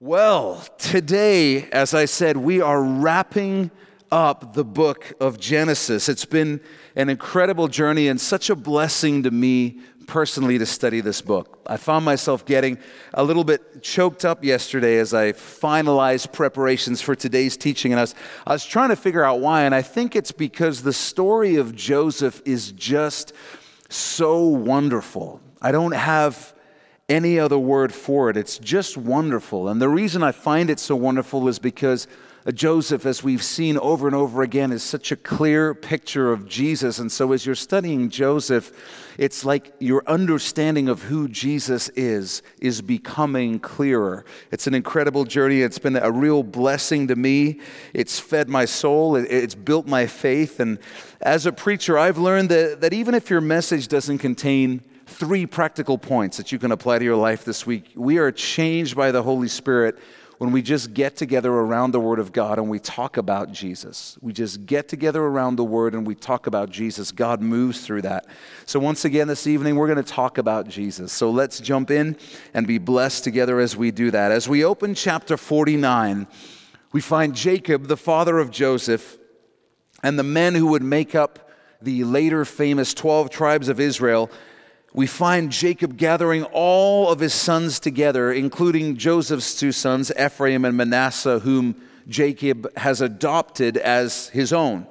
Well, today, as I said, we are wrapping up the book of Genesis. It's been an incredible journey and such a blessing to me personally to study this book. I found myself getting a little bit choked up yesterday as I finalized preparations for today's teaching, and I was, I was trying to figure out why, and I think it's because the story of Joseph is just so wonderful. I don't have any other word for it. It's just wonderful. And the reason I find it so wonderful is because uh, Joseph, as we've seen over and over again, is such a clear picture of Jesus. And so as you're studying Joseph, it's like your understanding of who Jesus is is becoming clearer. It's an incredible journey. It's been a real blessing to me. It's fed my soul, it's built my faith. And as a preacher, I've learned that, that even if your message doesn't contain three practical points that you can apply to your life this week. We are changed by the Holy Spirit when we just get together around the Word of God and we talk about Jesus. We just get together around the Word and we talk about Jesus. God moves through that. So, once again, this evening, we're going to talk about Jesus. So, let's jump in and be blessed together as we do that. As we open chapter 49, we find Jacob, the father of Joseph, and the men who would make up the later famous 12 tribes of Israel we find Jacob gathering all of his sons together, including Joseph's two sons, Ephraim and Manasseh, whom Jacob has adopted as his own.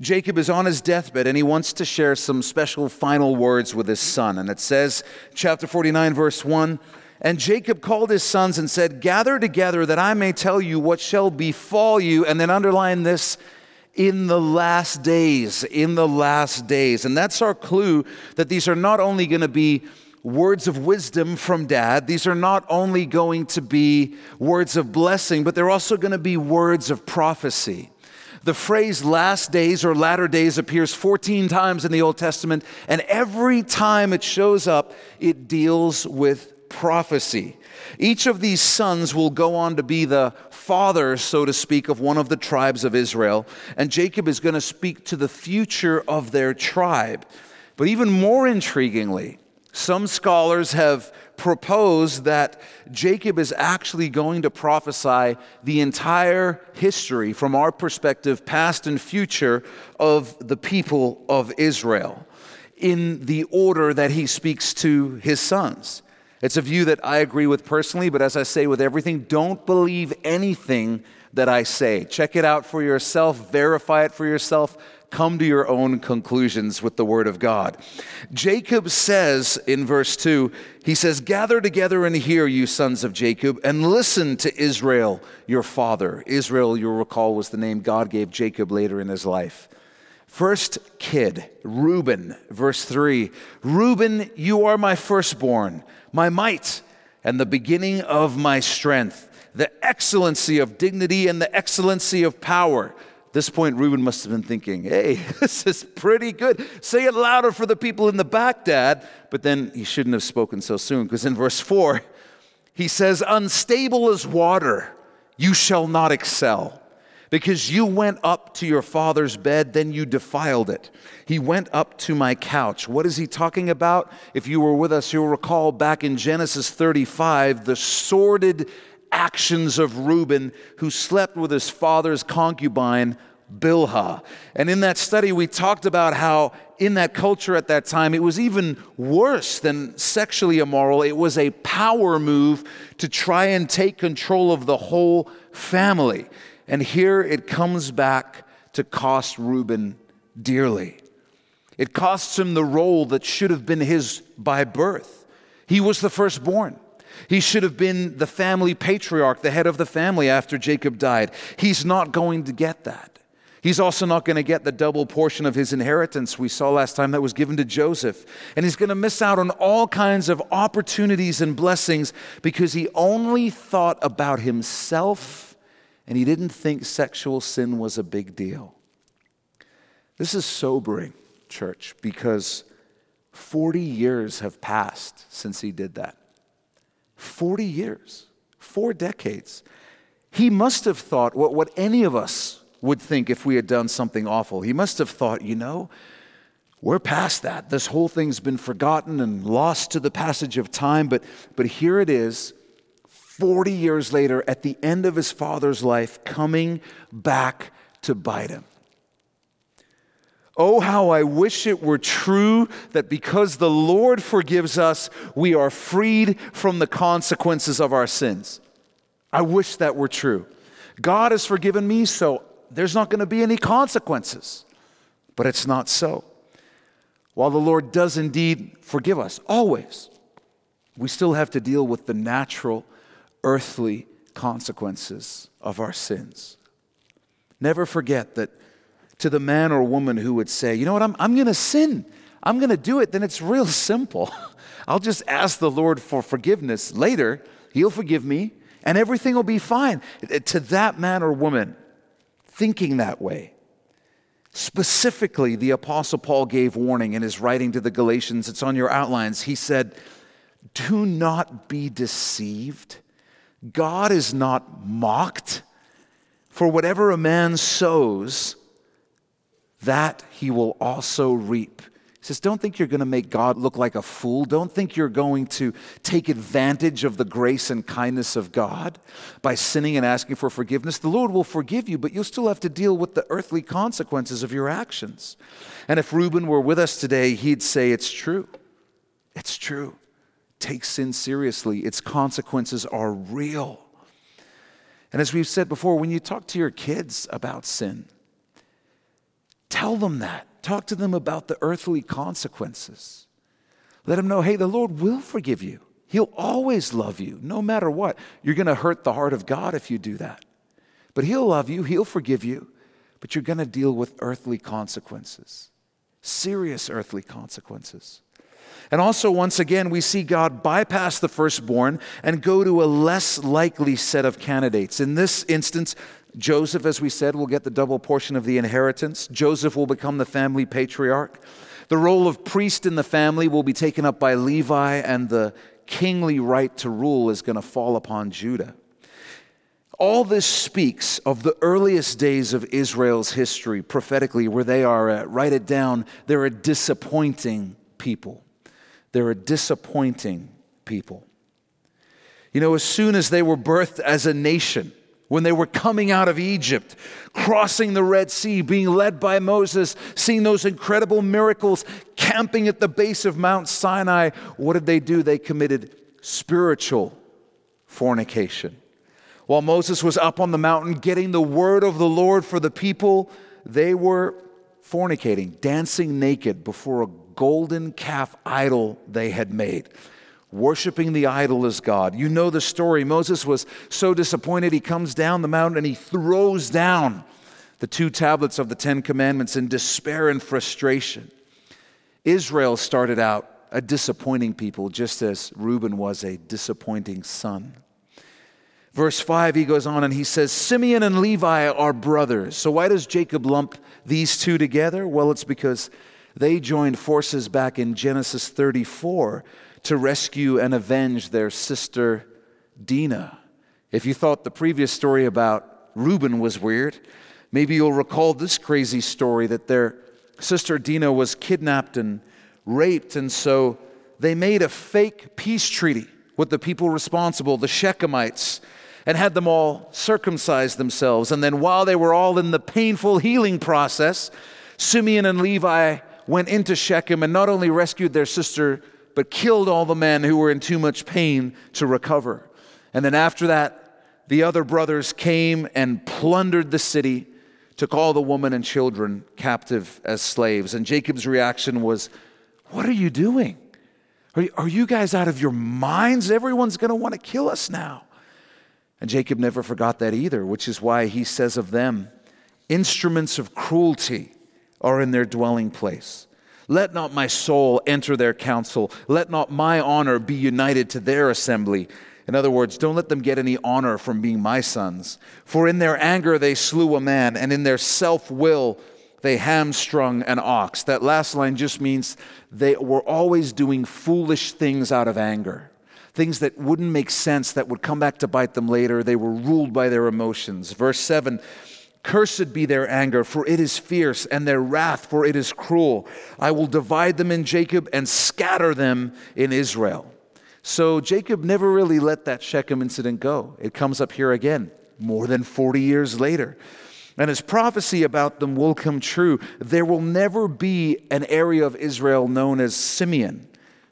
Jacob is on his deathbed and he wants to share some special final words with his son. And it says, chapter 49, verse 1 And Jacob called his sons and said, Gather together that I may tell you what shall befall you. And then underline this in the last days, in the last days. And that's our clue that these are not only going to be words of wisdom from dad, these are not only going to be words of blessing, but they're also going to be words of prophecy. The phrase last days or latter days appears 14 times in the Old Testament, and every time it shows up, it deals with prophecy. Each of these sons will go on to be the father, so to speak, of one of the tribes of Israel, and Jacob is going to speak to the future of their tribe. But even more intriguingly, some scholars have proposed that Jacob is actually going to prophesy the entire history, from our perspective, past and future, of the people of Israel in the order that he speaks to his sons. It's a view that I agree with personally, but as I say with everything, don't believe anything that I say. Check it out for yourself, verify it for yourself, come to your own conclusions with the Word of God. Jacob says in verse 2, he says, Gather together and hear, you sons of Jacob, and listen to Israel, your father. Israel, you'll recall, was the name God gave Jacob later in his life. First kid, Reuben, verse 3 Reuben, you are my firstborn my might and the beginning of my strength, the excellency of dignity and the excellency of power. At this point, Reuben must have been thinking, hey, this is pretty good. Say it louder for the people in the back, Dad. But then he shouldn't have spoken so soon because in verse 4, he says, Unstable as water, you shall not excel because you went up to your father's bed, then you defiled it. He went up to my couch. What is he talking about? If you were with us, you'll recall back in Genesis 35 the sordid actions of Reuben, who slept with his father's concubine, Bilhah. And in that study, we talked about how in that culture at that time, it was even worse than sexually immoral. It was a power move to try and take control of the whole family. And here it comes back to cost Reuben dearly. It costs him the role that should have been his by birth. He was the firstborn. He should have been the family patriarch, the head of the family after Jacob died. He's not going to get that. He's also not going to get the double portion of his inheritance we saw last time that was given to Joseph. And he's going to miss out on all kinds of opportunities and blessings because he only thought about himself and he didn't think sexual sin was a big deal. This is sobering, church, because 40 years have passed since he did that. 40 years, four decades. He must have thought what, what any of us would think if we had done something awful. He must have thought, you know, we're past that. This whole thing's been forgotten and lost to the passage of time, but, but here it is 40 years later, at the end of his father's life, coming back to bite him. Oh, how I wish it were true that because the Lord forgives us, we are freed from the consequences of our sins. I wish that were true. God has forgiven me, so there's not going to be any consequences. But it's not so. While the Lord does indeed forgive us, always, we still have to deal with the natural, earthly consequences of our sins. Never forget that to the man or woman who would say, you know what, I'm, I'm going to sin. I'm going to do it, then it's real simple. I'll just ask the Lord for forgiveness later. He'll forgive me, and everything will be fine. Eh, to that man or woman thinking that way, specifically, the Apostle Paul gave warning in his writing to the Galatians. It's on your outlines. He said, Do not be deceived. God is not mocked. For whatever a man sows, that he will also reap. He says, Don't think you're going to make God look like a fool. Don't think you're going to take advantage of the grace and kindness of God by sinning and asking for forgiveness. The Lord will forgive you, but you'll still have to deal with the earthly consequences of your actions. And if Reuben were with us today, he'd say, It's true. It's true. Take sin seriously, its consequences are real. And as we've said before, when you talk to your kids about sin, Tell them that. Talk to them about the earthly consequences. Let them know hey, the Lord will forgive you. He'll always love you, no matter what. You're going to hurt the heart of God if you do that. But He'll love you, He'll forgive you, but you're going to deal with earthly consequences, serious earthly consequences. And also, once again, we see God bypass the firstborn and go to a less likely set of candidates. In this instance, Joseph, as we said, will get the double portion of the inheritance. Joseph will become the family patriarch. The role of priest in the family will be taken up by Levi, and the kingly right to rule is going to fall upon Judah. All this speaks of the earliest days of Israel's history prophetically, where they are, uh, write it down, they're a disappointing people. They're a disappointing people. You know, as soon as they were birthed as a nation, when they were coming out of Egypt, crossing the Red Sea, being led by Moses, seeing those incredible miracles, camping at the base of Mount Sinai, what did they do? They committed spiritual fornication. While Moses was up on the mountain getting the word of the Lord for the people, they were fornicating, dancing naked before a golden calf idol they had made worshiping the idol as God. You know the story. Moses was so disappointed, he comes down the mountain and he throws down the two tablets of the Ten Commandments in despair and frustration. Israel started out a disappointing people, just as Reuben was a disappointing son. Verse 5, he goes on and he says, Simeon and Levi are brothers. So, why does Jacob lump these two together? Well, it's because they joined forces back in Genesis 34 to rescue and avenge their sister Dinah. If you thought the previous story about Reuben was weird, maybe you'll recall this crazy story that their sister Dinah was kidnapped and raped, and so they made a fake peace treaty with the people responsible, the Shechemites, and had them all circumcise themselves. And then while they were all in the painful healing process, Simeon and Levi went into Shechem and not only rescued their sister but killed all the men who were in too much pain to recover. And then after that, the other brothers came and plundered the city, took all the women and children captive as slaves. And Jacob's reaction was, What are you doing? Are you, are you guys out of your minds? Everyone's going to want to kill us now. And Jacob never forgot that either, which is why he says of them, Instruments of cruelty are in their dwelling place. Let not my soul enter their council. Let not my honor be united to their assembly. In other words, don't let them get any honor from being my sons. For in their anger they slew a man, and in their self will they hamstrung an ox. That last line just means they were always doing foolish things out of anger. Things that wouldn't make sense, that would come back to bite them later. They were ruled by their emotions. Verse 7 Cursed be their anger, for it is fierce, and their wrath, for it is cruel. I will divide them in Jacob and scatter them in Israel. So Jacob never really let that Shechem incident go. It comes up here again, more than 40 years later. And his prophecy about them will come true. There will never be an area of Israel known as Simeon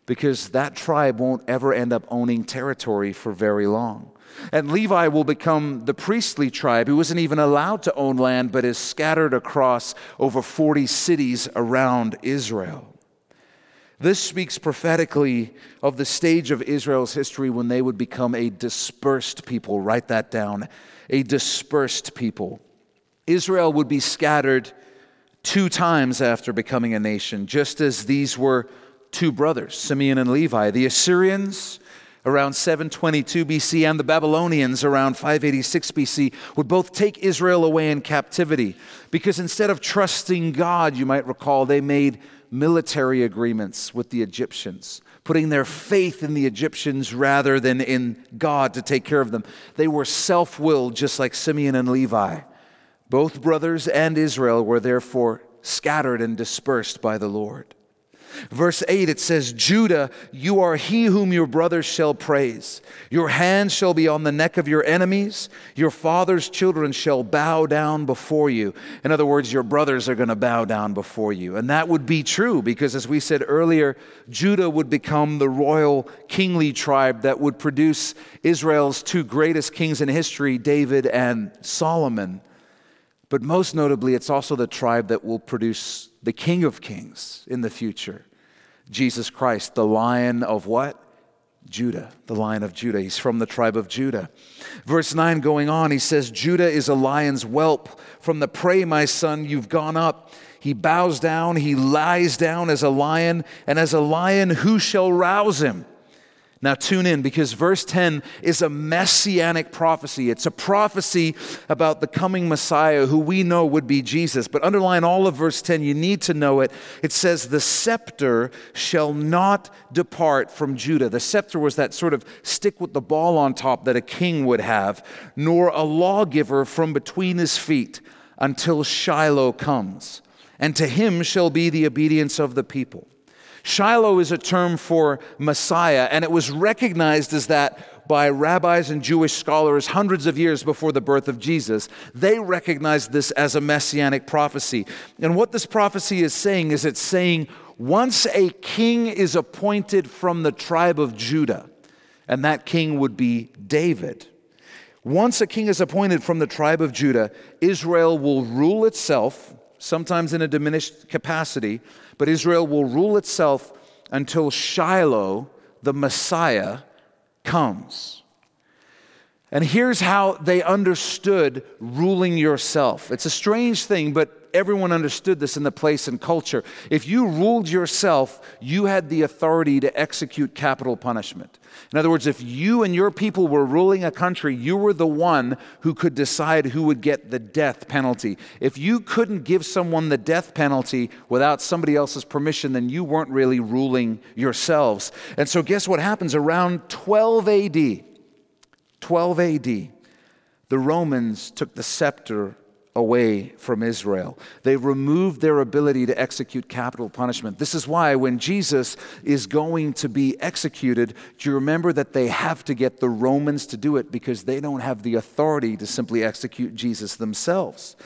because that tribe won't ever end up owning territory for very long. And Levi will become the priestly tribe who isn't even allowed to own land but is scattered across over 40 cities around Israel. This speaks prophetically of the stage of Israel's history when they would become a dispersed people. Write that down a dispersed people. Israel would be scattered two times after becoming a nation, just as these were two brothers, Simeon and Levi. The Assyrians around 722 BC and the Babylonians around 586 BC would both take Israel away in captivity because instead of trusting God, you might recall, they made military agreements with the Egyptians, putting their faith in the Egyptians rather than in God to take care of them. They were self willed, just like Simeon and Levi. Both brothers and Israel were therefore scattered and dispersed by the Lord. Verse 8, it says, Judah, you are he whom your brothers shall praise. Your hand shall be on the neck of your enemies. Your father's children shall bow down before you. In other words, your brothers are going to bow down before you. And that would be true because, as we said earlier, Judah would become the royal kingly tribe that would produce Israel's two greatest kings in history, David and Solomon. But most notably, it's also the tribe that will produce the King of Kings in the future, Jesus Christ, the lion of what? Judah, the lion of Judah. He's from the tribe of Judah. Verse 9 going on, he says, Judah is a lion's whelp. From the prey, my son, you've gone up. He bows down, he lies down as a lion, and as a lion, who shall rouse him? Now, tune in because verse 10 is a messianic prophecy. It's a prophecy about the coming Messiah who we know would be Jesus. But underline all of verse 10, you need to know it. It says, The scepter shall not depart from Judah. The scepter was that sort of stick with the ball on top that a king would have, nor a lawgiver from between his feet until Shiloh comes. And to him shall be the obedience of the people. Shiloh is a term for Messiah, and it was recognized as that by rabbis and Jewish scholars hundreds of years before the birth of Jesus. They recognized this as a messianic prophecy. And what this prophecy is saying is it's saying once a king is appointed from the tribe of Judah, and that king would be David. Once a king is appointed from the tribe of Judah, Israel will rule itself, sometimes in a diminished capacity, but Israel will rule itself until Shiloh, the Messiah, comes. And here's how they understood ruling yourself. It's a strange thing, but everyone understood this in the place and culture. If you ruled yourself, you had the authority to execute capital punishment. In other words, if you and your people were ruling a country, you were the one who could decide who would get the death penalty. If you couldn't give someone the death penalty without somebody else's permission, then you weren't really ruling yourselves. And so, guess what happens? Around 12 AD, 12 AD, the Romans took the scepter away from Israel. They removed their ability to execute capital punishment. This is why when Jesus is going to be executed, do you remember that they have to get the Romans to do it because they don't have the authority to simply execute Jesus themselves?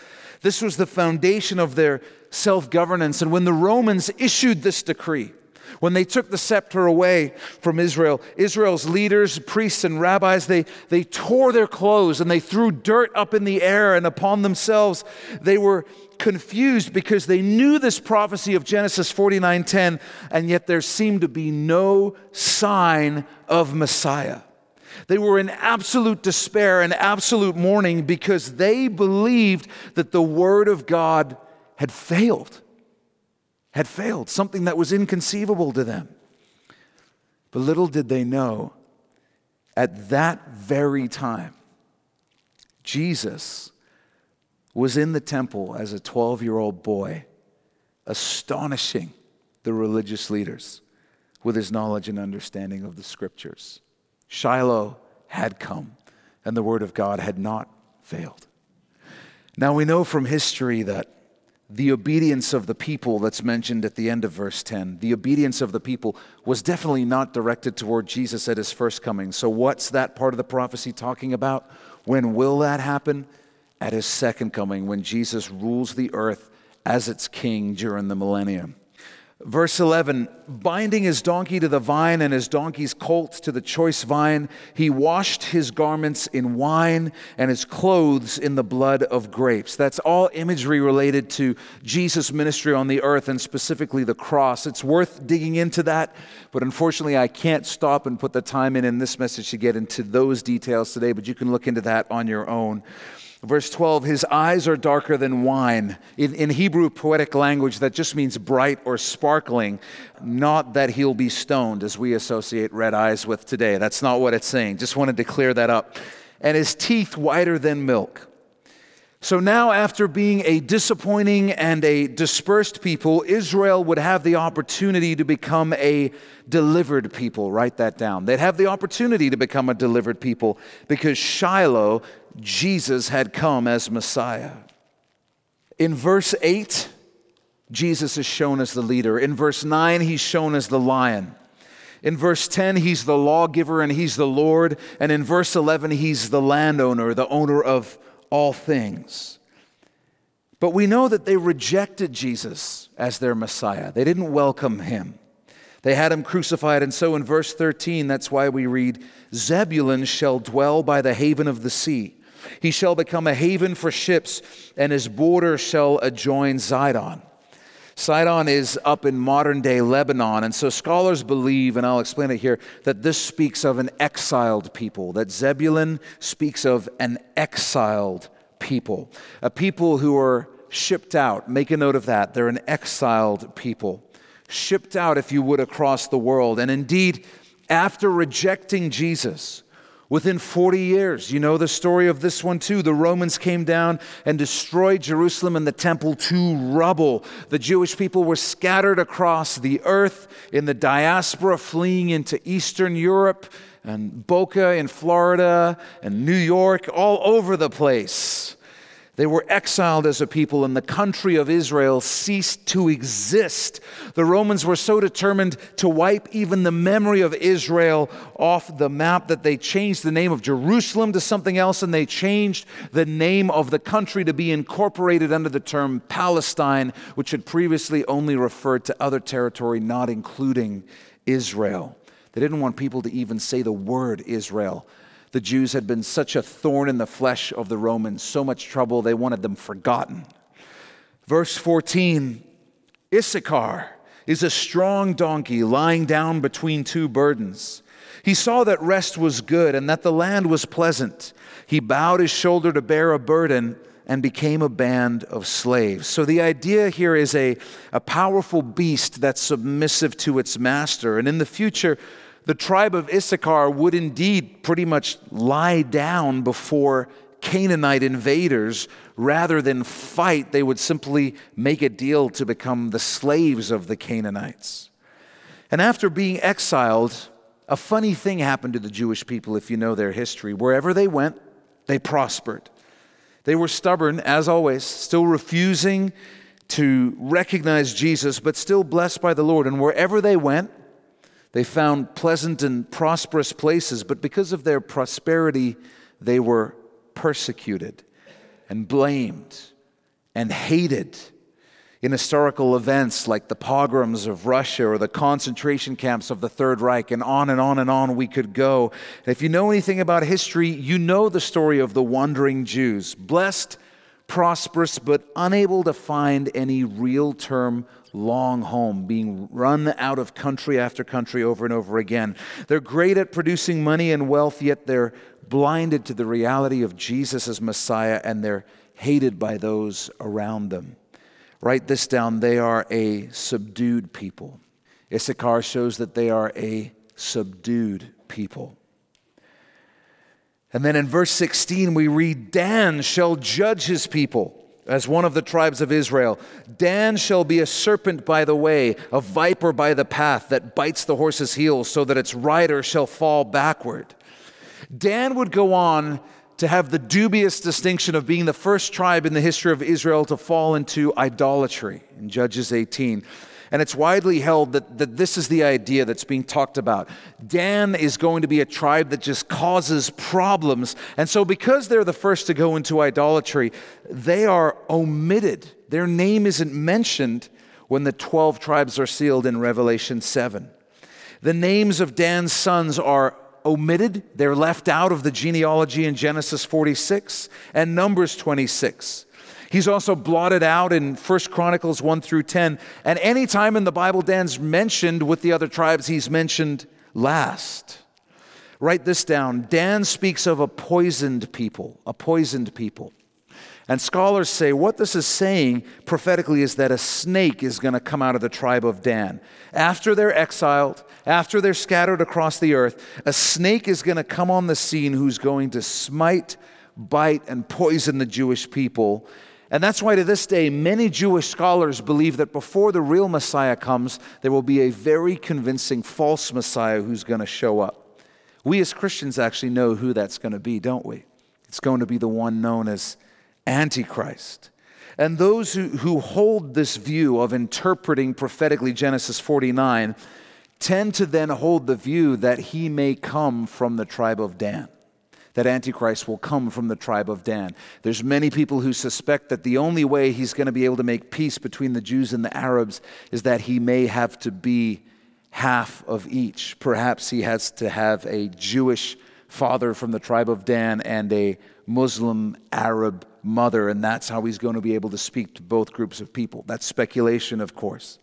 This was the foundation of their self governance. And when the Romans issued this decree, when they took the scepter away from Israel, Israel's leaders, priests, and rabbis, they, they tore their clothes and they threw dirt up in the air and upon themselves. They were confused because they knew this prophecy of Genesis 49:10, and yet there seemed to be no sign of Messiah. They were in absolute despair and absolute mourning because they believed that the word of God had failed had failed, something that was inconceivable to them. But little did they know, at that very time, Jesus was in the temple as a 12 year old boy, astonishing the religious leaders with his knowledge and understanding of the scriptures. Shiloh had come, and the word of God had not failed. Now we know from history that the obedience of the people that's mentioned at the end of verse 10, the obedience of the people was definitely not directed toward Jesus at his first coming. So, what's that part of the prophecy talking about? When will that happen? At his second coming, when Jesus rules the earth as its king during the millennium. Verse 11 binding his donkey to the vine and his donkey's colt to the choice vine, he washed his garments in wine and his clothes in the blood of grapes. That's all imagery related to Jesus' ministry on the earth and specifically the cross. It's worth digging into that, but unfortunately, I can't stop and put the time in in this message to get into those details today, but you can look into that on your own. Verse 12, his eyes are darker than wine. In, in, Hebrew poetic language, that just means bright or sparkling, not that he'll be stoned as we associate red eyes with today. That's not what it's saying. Just wanted to clear that up. And his teeth whiter than milk. So now, after being a disappointing and a dispersed people, Israel would have the opportunity to become a delivered people. Write that down. They'd have the opportunity to become a delivered people because Shiloh, Jesus, had come as Messiah. In verse 8, Jesus is shown as the leader. In verse 9, he's shown as the lion. In verse 10, he's the lawgiver and he's the Lord. And in verse 11, he's the landowner, the owner of all things. But we know that they rejected Jesus as their Messiah. They didn't welcome him. They had him crucified. And so in verse 13, that's why we read Zebulun shall dwell by the haven of the sea. He shall become a haven for ships, and his border shall adjoin Zidon. Sidon is up in modern day Lebanon, and so scholars believe, and I'll explain it here, that this speaks of an exiled people, that Zebulun speaks of an exiled people, a people who are shipped out. Make a note of that. They're an exiled people, shipped out, if you would, across the world. And indeed, after rejecting Jesus, Within 40 years, you know the story of this one too. The Romans came down and destroyed Jerusalem and the temple to rubble. The Jewish people were scattered across the earth in the diaspora, fleeing into Eastern Europe and Boca in Florida and New York, all over the place. They were exiled as a people, and the country of Israel ceased to exist. The Romans were so determined to wipe even the memory of Israel off the map that they changed the name of Jerusalem to something else, and they changed the name of the country to be incorporated under the term Palestine, which had previously only referred to other territory, not including Israel. They didn't want people to even say the word Israel the Jews had been such a thorn in the flesh of the Romans, so much trouble, they wanted them forgotten. Verse 14 Issachar is a strong donkey lying down between two burdens. He saw that rest was good and that the land was pleasant. He bowed his shoulder to bear a burden and became a band of slaves. So the idea here is a, a powerful beast that's submissive to its master. And in the future, the tribe of Issachar would indeed pretty much lie down before Canaanite invaders rather than fight. They would simply make a deal to become the slaves of the Canaanites. And after being exiled, a funny thing happened to the Jewish people if you know their history. Wherever they went, they prospered. They were stubborn, as always, still refusing to recognize Jesus, but still blessed by the Lord. And wherever they went, they found pleasant and prosperous places, but because of their prosperity, they were persecuted and blamed and hated. In historical events like the pogroms of Russia or the concentration camps of the Third Reich, and on and on and on we could go. And if you know anything about history, you know the story of the wandering Jews, blessed, prosperous, but unable to find any real term long home, being run out of country after country over and over again. They're great at producing money and wealth, yet they're blinded to the reality of Jesus as Messiah and they're hated by those around them. Write this down they are a subdued people. Issachar shows that they are a subdued people. And then in verse 16, we read, Dan shall judge his people as one of the tribes of Israel. Dan shall be a serpent by the way, a viper by the path that bites the horse's heels so that its rider shall fall backward. Dan would go on to have the dubious distinction of being the first tribe in the history of Israel to fall into idolatry in Judges 18. And it's widely held that, that this is the idea that's being talked about. Dan is going to be a tribe that just causes problems. And so, because they're the first to go into idolatry, they are omitted. Their name isn't mentioned when the 12 tribes are sealed in Revelation 7. The names of Dan's sons are omitted, they're left out of the genealogy in Genesis 46 and Numbers 26. He's also blotted out in 1 Chronicles 1 through 10. And anytime in the Bible Dan's mentioned with the other tribes, he's mentioned last. Write this down. Dan speaks of a poisoned people, a poisoned people. And scholars say what this is saying prophetically is that a snake is going to come out of the tribe of Dan. After they're exiled, after they're scattered across the earth, a snake is going to come on the scene who's going to smite, bite, and poison the Jewish people. And that's why to this day, many Jewish scholars believe that before the real Messiah comes, there will be a very convincing false Messiah who's going to show up. We as Christians actually know who that's going to be, don't we? It's going to be the one known as Antichrist. And those who, who hold this view of interpreting prophetically Genesis 49 tend to then hold the view that he may come from the tribe of Dan that Antichrist will come from the tribe of Dan. There's many people who suspect that the only way he's going to be able to make peace between the Jews and the Arabs is that he may have to be half of each. Perhaps he has to have a Jewish father from the tribe of Dan and a Muslim Arab mother, and that's how he's going to be able to speak to both groups of people. That's speculation, of course.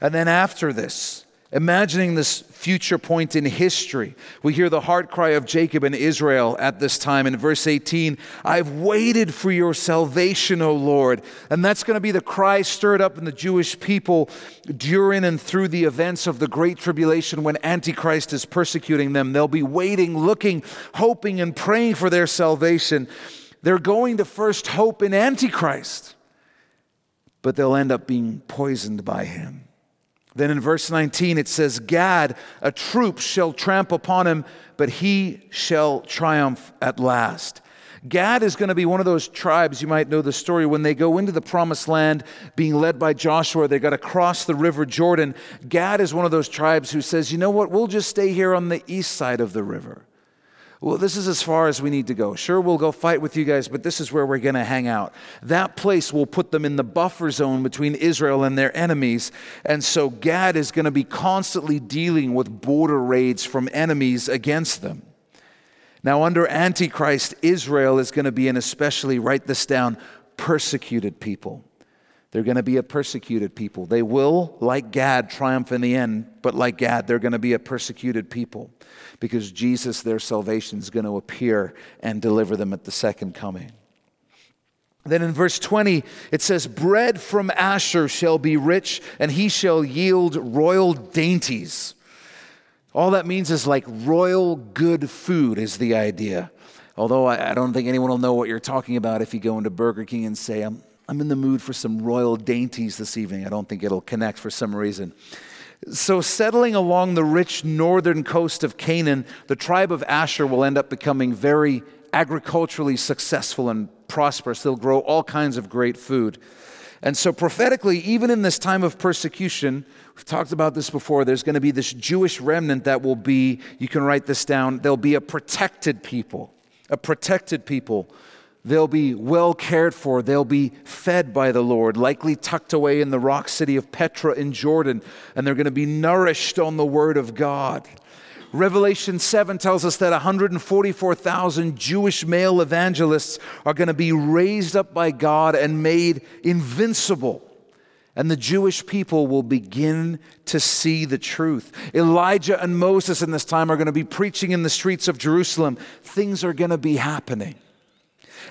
And then after this, Imagining this future point in history, we hear the heart cry of Jacob and Israel at this time in verse 18 I've waited for your salvation, O Lord. And that's going to be the cry stirred up in the Jewish people during and through the events of the Great Tribulation when Antichrist is persecuting them. They'll be waiting, looking, hoping, and praying for their salvation. They're going to first hope in Antichrist, but they'll end up being poisoned by him. Then in verse 19 it says, Gad, a troop shall tramp upon him, but he shall triumph at last. Gad is going to be one of those tribes, you might know the story, when they go into the promised land being led by Joshua, they got to cross the river Jordan. Gad is one of those tribes who says, you know what, we'll just stay here on the east side of the river well, this is as far as we need to go. Sure, we'll go fight with you guys, but this is where we're going to hang out. That place will put them in the buffer zone between Israel and their enemies. And so Gad is going to be constantly dealing with border raids from enemies against them. Now, under Antichrist, Israel is going to be an especially, write this down, persecuted people. They're going to be a persecuted people. They will, like Gad, triumph in the end, but like Gad, they're going to be a persecuted people because Jesus, their salvation, is going to appear and deliver them at the second coming. Then in verse 20, it says, Bread from Asher shall be rich, and he shall yield royal dainties. All that means is like royal good food, is the idea. Although I, don't think anyone will know what you're talking about if you go into Burger King and say, I'm, I'm in the mood for some royal dainties this evening. I don't think it'll connect for some reason. So, settling along the rich northern coast of Canaan, the tribe of Asher will end up becoming very agriculturally successful and prosperous. They'll grow all kinds of great food. And so, prophetically, even in this time of persecution, we've talked about this before, there's going to be this Jewish remnant that will be, you can write this down, they'll be a protected people, a protected people They'll be well cared for. They'll be fed by the Lord, likely tucked away in the rock city of Petra in Jordan, and they're going to be nourished on the Word of God. Revelation 7 tells us that 144,000 Jewish male evangelists are going to be raised up by God and made invincible. And the Jewish people will begin to see the truth. Elijah and Moses in this time are going to be preaching in the streets of Jerusalem. Things are going to be happening.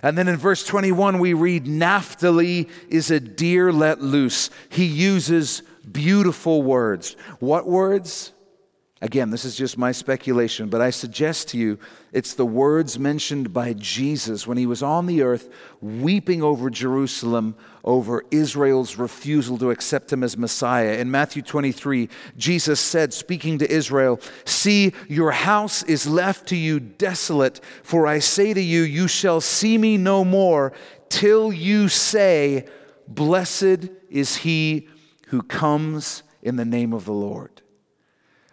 And then in verse 21, we read, Naphtali is a deer let loose. He uses beautiful words. What words? Again, this is just my speculation, but I suggest to you it's the words mentioned by Jesus when he was on the earth weeping over Jerusalem over Israel's refusal to accept him as Messiah. In Matthew 23, Jesus said, speaking to Israel, See, your house is left to you desolate, for I say to you, you shall see me no more till you say, Blessed is he who comes in the name of the Lord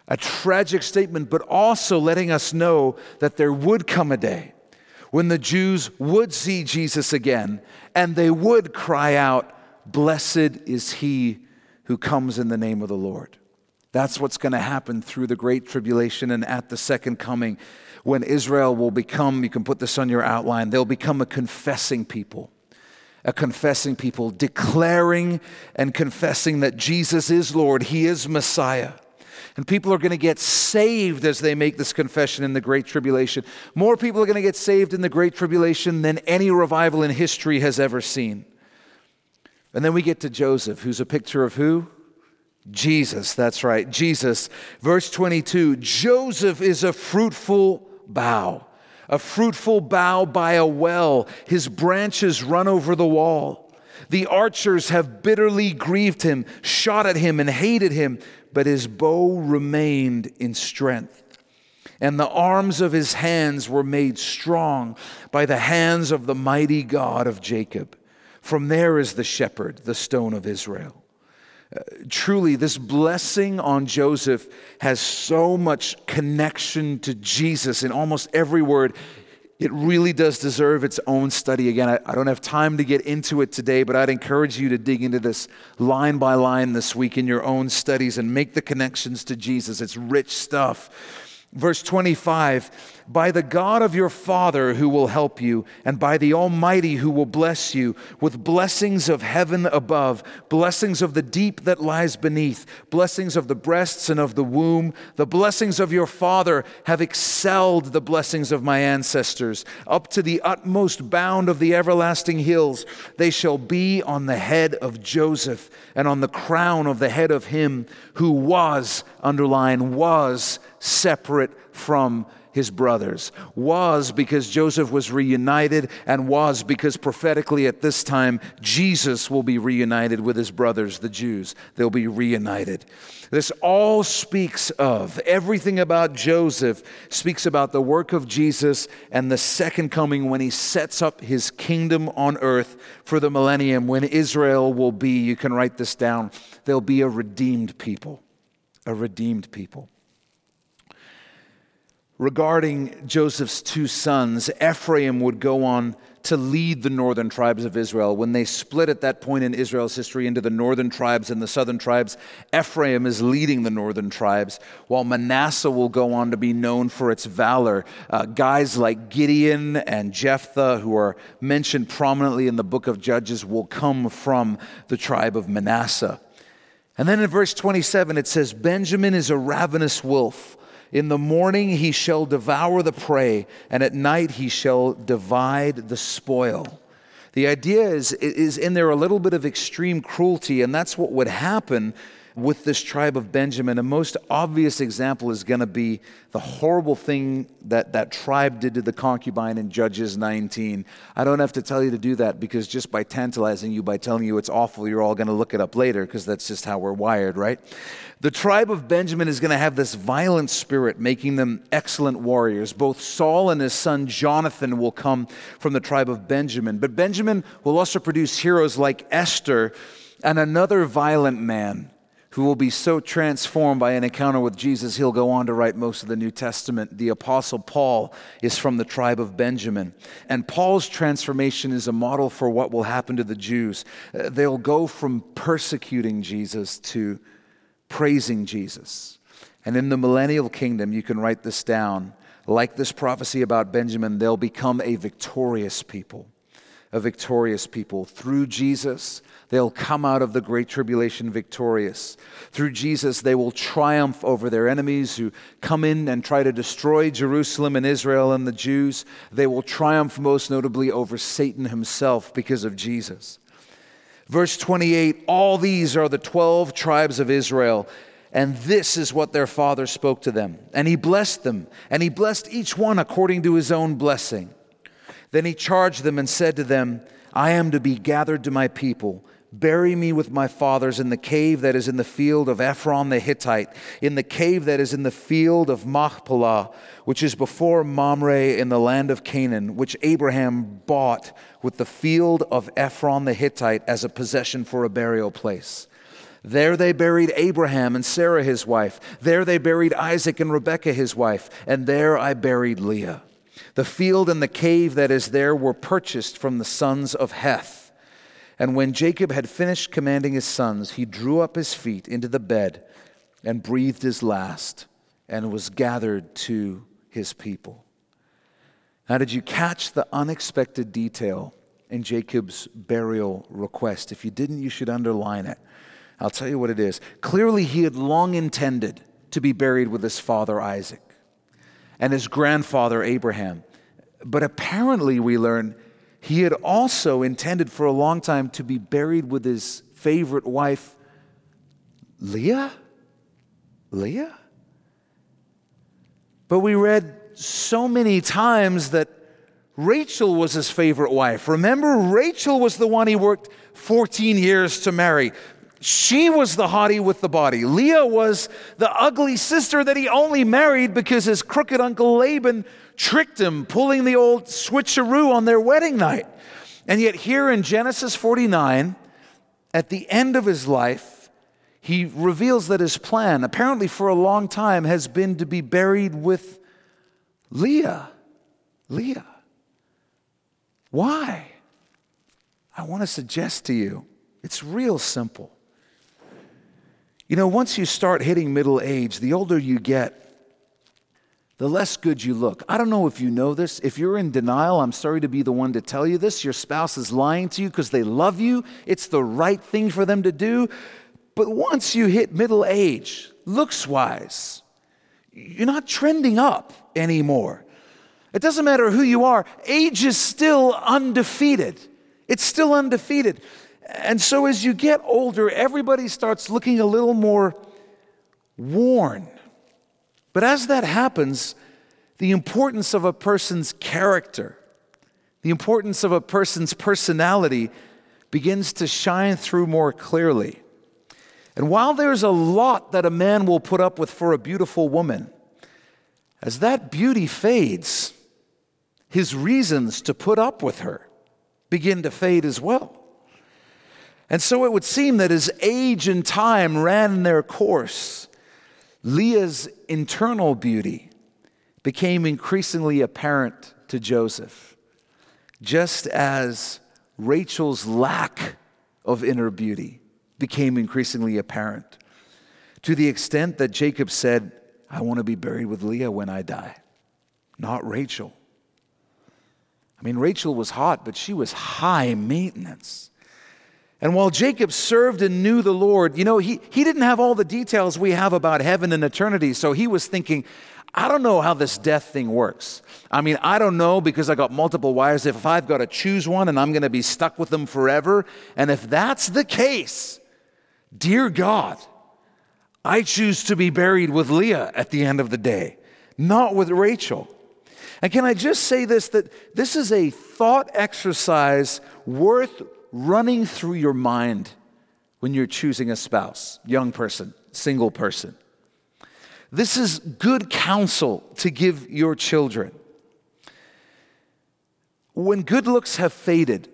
a tragic statement, but also letting us know that there would come a day when the Jews would see Jesus again and they would cry out, Blessed is he who comes in the name of the Lord. That's what's going to happen through the Great Tribulation and at the second coming when Israel will become, you can put this on your outline, they'll become a confessing people. A confessing people, declaring and confessing that Jesus is Lord, He is Messiah. And people are going to get saved as they make this confession in the Great Tribulation. More people are going to get saved in the Great Tribulation than any revival in history has ever seen. And then we get to Joseph, who's a picture of who? Jesus, that's right, Jesus. Verse 22 Joseph is a fruitful bough, a fruitful bough by a well. His branches run over the wall. The archers have bitterly grieved him, shot at him, and hated him but his bow remained in strength. And the arms of his hands were made strong by the hands of the mighty God of Jacob. From there is the shepherd, the stone of Israel. Uh, truly, this blessing on Joseph has so much connection to Jesus in almost every word. It really does deserve its own study. Again, I, I, don't have time to get into it today, but I'd encourage you to dig into this line by line this week in your own studies and make the connections to Jesus. It's rich stuff. Verse 25 By the God of your Father who will help you, and by the Almighty who will bless you, with blessings of heaven above, blessings of the deep that lies beneath, blessings of the breasts and of the womb, the blessings of your Father have excelled the blessings of my ancestors. Up to the utmost bound of the everlasting hills, they shall be on the head of Joseph, and on the crown of the head of him who was, underline, was separate from his brothers. Was because Joseph was reunited, and was because prophetically at this time, Jesus will be reunited with his brothers, the Jews. They'll be reunited. This all speaks of, everything about Joseph speaks about the work of Jesus and the second coming when he sets up his kingdom on earth for the millennium, when Israel will be, you can write this down, they'll be a redeemed people. A redeemed people regarding Joseph's two sons, Ephraim would go on to lead the northern tribes of Israel. When they split at that point in Israel's history into the northern tribes and the southern tribes, Ephraim is leading the northern tribes, while Manasseh will go on to be known for its valor. Uh, guys like Gideon and Jephthah, who are mentioned prominently in the book of Judges, will come from the tribe of Manasseh. And then in verse 27, it says, Benjamin is a ravenous wolf in the morning he shall devour the prey, and at night he shall divide the spoil. The idea is, is in there a little bit of extreme cruelty, and that's what would happen with this tribe of Benjamin. A most obvious example is going to be the horrible thing that that tribe did to the concubine in Judges 19. I don't have to tell you to do that because just by tantalizing you, by telling you it's awful, you're all going to look it up later because that's just how we're wired, right? The tribe of Benjamin is going to have this violent spirit, making them excellent warriors. Both Saul and his son Jonathan will come from the tribe of Benjamin. But Benjamin will also produce heroes like Esther and another violent man who will be so transformed by an encounter with Jesus, he'll go on to write most of the New Testament. The Apostle Paul is from the tribe of Benjamin. And Paul's transformation is a model for what will happen to the Jews. Uh, they'll go from persecuting Jesus to praising Jesus. And in the millennial kingdom, you can write this down. Like this prophecy about Benjamin, they'll become a victorious people a victorious people. Through Jesus, they'll come out of the great tribulation victorious. Through Jesus, they will triumph over their enemies who come in and try to destroy Jerusalem and Israel and the Jews. They will triumph most notably over Satan himself because of Jesus. Verse 28 All these are the 12 tribes of Israel. And this is what their father spoke to them. And he blessed them, and he blessed each one according to his own blessing. Then he charged them and said to them, I am to be gathered to my people. Bury me with my fathers in the cave that is in the field of Ephron the Hittite, in the cave that is in the field of Machpelah, which is before Mamre in the land of Canaan, which Abraham bought with the field of Ephron the Hittite as a possession for a burial place. There they buried Abraham and Sarah his wife. There they buried Isaac and Rebekah his wife. And there I buried Leah. The field and the cave that is there were purchased from the sons of Heth. And when Jacob had finished commanding his sons, he drew up his feet into the bed and breathed his last and was gathered to his people. Now, did you catch the unexpected detail in Jacob's burial request? If you didn't, you should underline it. I'll tell you what it is. Clearly, he had long intended to be buried with his father Isaac and his grandfather Abraham. But apparently, we learn he had also intended for a long time to be buried with his favorite wife, Leah? Leah? But we read so many times that Rachel was his favorite wife. Remember, Rachel was the one he worked 14 years to marry. She was the hottie with the body. Leah was the ugly sister that he only married because his crooked uncle Laban tricked him, pulling the old switcheroo on their wedding night. And yet, here in Genesis 49, at the end of his life, he reveals that his plan, apparently for a long time, has been to be buried with Leah. Leah. Why? I want to suggest to you it's real simple. You know, once you start hitting middle age, the older you get, the less good you look. I don't know if you know this. If you're in denial, I'm sorry to be the one to tell you this. Your spouse is lying to you because they love you, it's the right thing for them to do. But once you hit middle age, looks wise, you're not trending up anymore. It doesn't matter who you are, age is still undefeated. It's still undefeated. And so as you get older, everybody starts looking a little more worn. But as that happens, the importance of a person's character, the importance of a person's personality begins to shine through more clearly. And while there's a lot that a man will put up with for a beautiful woman, as that beauty fades, his reasons to put up with her begin to fade as well. And so it would seem that as age and time ran their course, Leah's internal beauty became increasingly apparent to Joseph, just as Rachel's lack of inner beauty became increasingly apparent, to the extent that Jacob said, I want to be buried with Leah when I die, not Rachel. I mean, Rachel was hot, but she was high maintenance. And while Jacob served and knew the Lord, you know, he, he didn't have all the details we have about heaven and eternity. So he was thinking, I don't know how this death thing works. I mean, I don't know because I got multiple wives if I've got to choose one and I'm going to be stuck with them forever. And if that's the case, dear God, I choose to be buried with Leah at the end of the day, not with Rachel. And can I just say this that this is a thought exercise worth running through your mind when you're choosing a spouse, young person, single person. This is good counsel to give your children. When good looks have faded,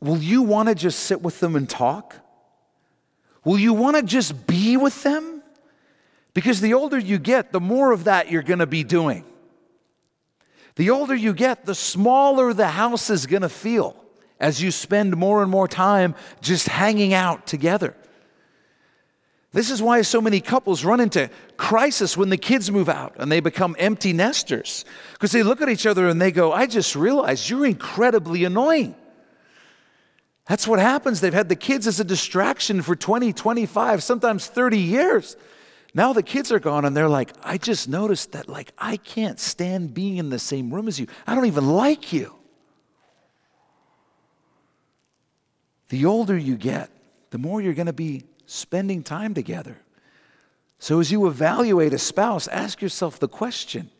will you want to just sit with them and talk? Will you want to just be with them? Because the older you get, the more of that you're going to be doing. The older you get, the smaller the house is going to feel as you spend more and more time just hanging out together. This is why so many couples run into crisis when the kids move out and they become empty nesters. Because they look at each other and they go, I just realized you're incredibly annoying. That's what happens. They've had the kids as a distraction for 20, 25, sometimes 30 years. Now the kids are gone and they're like, I just noticed that like I can't stand being in the same room as you. I don't even like you. The older you get, the more you're going to be spending time together. So, as you evaluate a spouse, ask yourself the question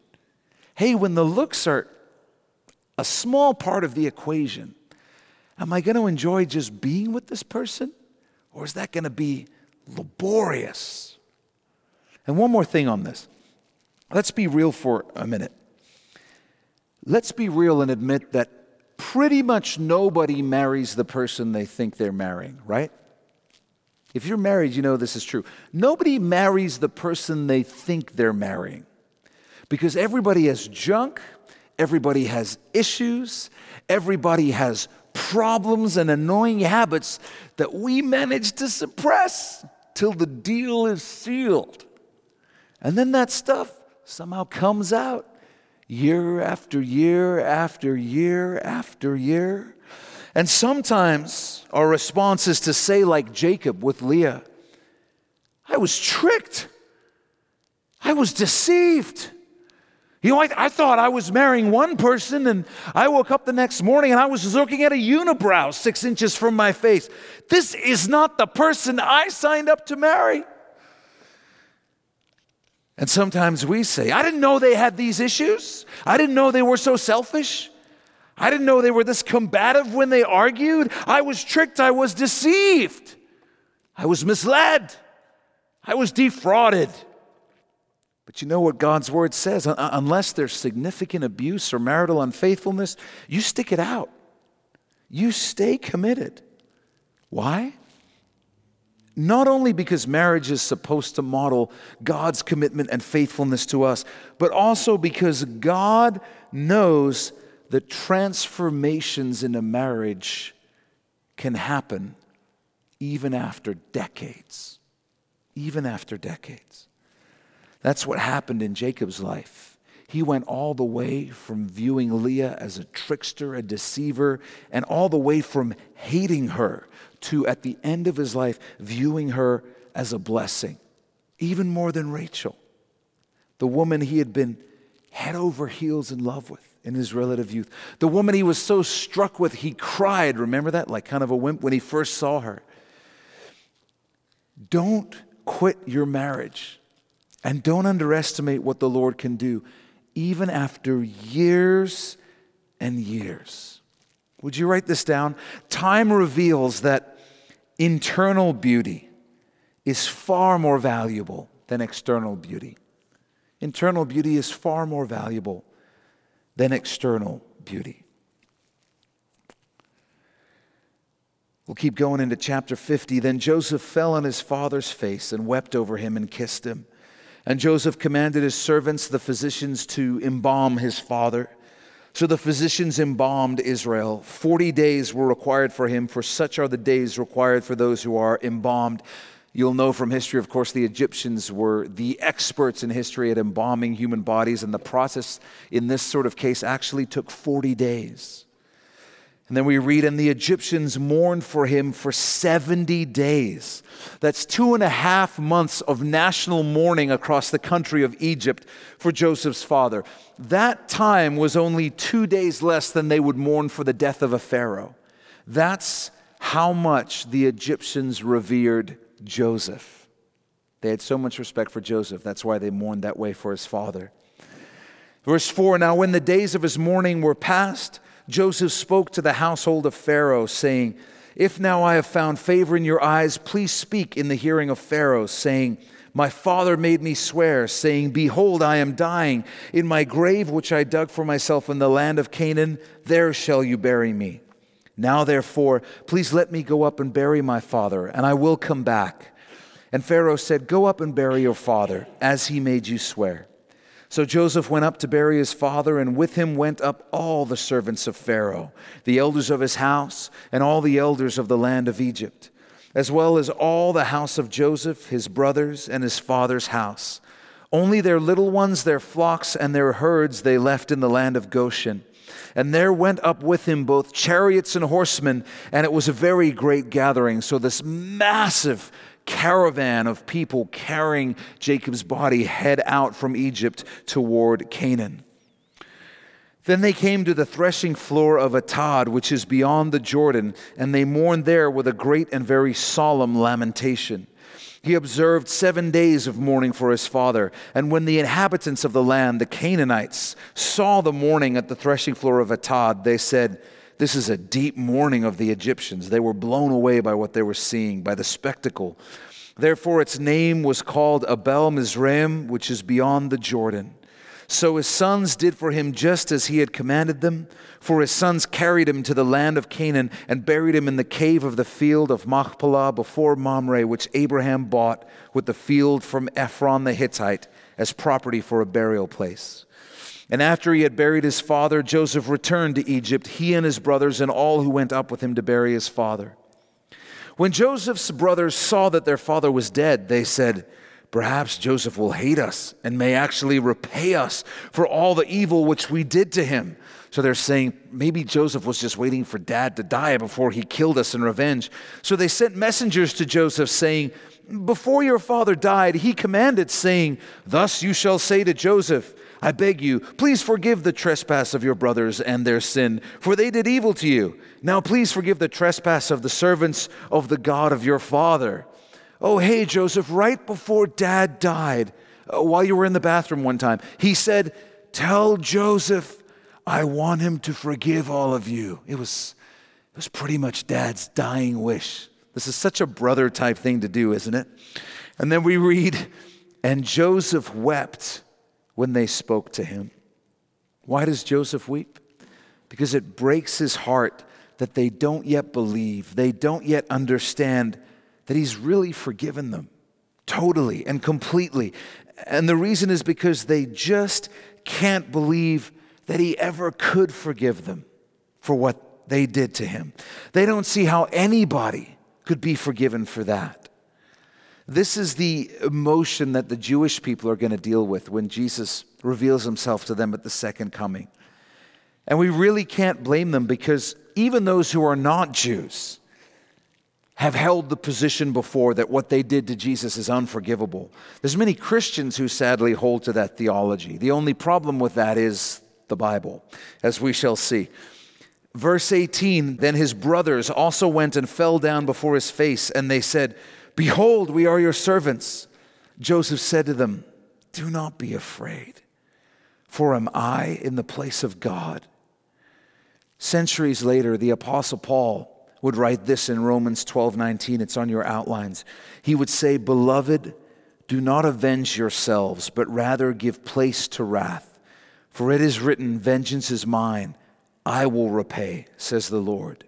hey, when the looks are a small part of the equation, am I going to enjoy just being with this person? Or is that going to be laborious? And one more thing on this. Let's be real for a minute. Let's be real and admit that pretty much nobody marries the person they think they're marrying, right? If you're married, you know this is true. Nobody marries the person they think they're marrying because everybody has junk, everybody has issues, everybody has problems and annoying habits that we manage to suppress till the deal is sealed. And then that stuff somehow comes out year after year after year after year. And sometimes our response is to say, like Jacob with Leah, I was tricked. I was deceived. You know, I, I, thought I was marrying one person, and I woke up the next morning and I was looking at a unibrow six inches from my face. This is not the person I signed up to marry. And sometimes we say, I didn't know they had these issues. I didn't know they were so selfish. I didn't know they were this combative when they argued. I was tricked. I was deceived. I was misled. I was defrauded. But you know what God's word says? Unless there's significant abuse or marital unfaithfulness, you stick it out. You stay committed. Why? Not only because marriage is supposed to model God's commitment and faithfulness to us, but also because God knows that transformations in a marriage can happen even after decades. Even after decades. That's what happened in Jacob's life. He went all the way from viewing Leah as a trickster, a deceiver, and all the way from hating her to, at the end of his life, viewing her as a blessing, even more than Rachel, the woman he had been head over heels in love with in his relative youth. The woman he was so struck with, he cried. Remember that? Like kind of a wimp when he first saw her. Don't quit your marriage and don't underestimate what the Lord can do, even after years and years. Would you write this down? Time reveals that internal beauty is far more valuable than external beauty. Internal beauty is far more valuable than external beauty. We'll keep going into chapter 50. Then Joseph fell on his father's face and wept over him and kissed him. And Joseph commanded his servants, the physicians, to embalm his father. So the physicians embalmed Israel. Forty days were required for him, for such are the days required for those who are embalmed. You'll know from history, of course, the Egyptians were the experts in history at embalming human bodies, and the process in this sort of case actually took 40 days. And then we read, and the Egyptians mourned for him for 70 days. That's two and a half months of national mourning across the country of Egypt for Joseph's father. That time was only two days less than they would mourn for the death of a Pharaoh. That's how much the Egyptians revered Joseph. They had so much respect for Joseph. That's why they mourned that way for his father. Verse 4 Now, when the days of his mourning were past, Joseph spoke to the household of Pharaoh, saying, If now I have found favor in your eyes, please speak in the hearing of Pharaoh, saying, My father made me swear, saying, Behold, I am dying. In my grave, which I dug for myself in the land of Canaan, there shall you bury me. Now, therefore, please let me go up and bury my father, and I will come back. And Pharaoh said, Go up and bury your father, as he made you swear. So Joseph went up to bury his father, and with him went up all the servants of Pharaoh, the elders of his house, and all the elders of the land of Egypt, as well as all the house of Joseph, his brothers, and his father's house. Only their little ones, their flocks, and their herds they left in the land of Goshen. And there went up with him both chariots and horsemen, and it was a very great gathering. So, this massive caravan of people carrying Jacob's body head out from Egypt toward Canaan. Then they came to the threshing floor of Atad, which is beyond the Jordan, and they mourned there with a great and very solemn lamentation. He observed seven days of mourning for his father. And when the inhabitants of the land, the Canaanites, saw the mourning at the threshing floor of Atad, they said, This is a deep mourning of the Egyptians. They were blown away by what they were seeing, by the spectacle. Therefore, its name was called Abel Mizraim, which is beyond the Jordan. So his sons did for him just as he had commanded them. For his sons carried him to the land of Canaan and buried him in the cave of the field of Machpelah before Mamre, which Abraham bought with the field from Ephron the Hittite as property for a burial place. And after he had buried his father, Joseph returned to Egypt, he and his brothers and all who went up with him to bury his father. When Joseph's brothers saw that their father was dead, they said, Perhaps Joseph will hate us and may actually repay us for all the evil which we did to him. So they're saying maybe Joseph was just waiting for dad to die before he killed us in revenge. So they sent messengers to Joseph saying, Before your father died, he commanded, saying, Thus you shall say to Joseph, I beg you, please forgive the trespass of your brothers and their sin, for they did evil to you. Now please forgive the trespass of the servants of the God of your father. Oh, hey, Joseph, right before dad died, uh, while you were in the bathroom one time, he said, Tell Joseph, I want him to forgive all of you. It was, it was pretty much dad's dying wish. This is such a brother type thing to do, isn't it? And then we read, And Joseph wept when they spoke to him. Why does Joseph weep? Because it breaks his heart that they don't yet believe, they don't yet understand that He's really forgiven them totally and completely. And the reason is because they just can't believe that He ever could forgive them for what they did to Him. They don't see how anybody could be forgiven for that. This is the emotion that the Jewish people are going to deal with when Jesus reveals himself to them at the second coming. And we really can't blame them because even those who are not Jews, have held the position before that what they did to Jesus is unforgivable. There's many Christians who sadly hold to that theology. The only problem with that is the Bible, as we shall see. Verse 18 Then his brothers also went and fell down before his face, and they said, Behold, we are your servants. Joseph said to them, Do not be afraid, for am I in the place of God? Centuries later, the Apostle Paul would write this in Romans 12 19. It's on your outlines. He would say, Beloved, do not avenge yourselves, but rather give place to wrath. For it is written, Vengeance is mine, I will repay, says the Lord.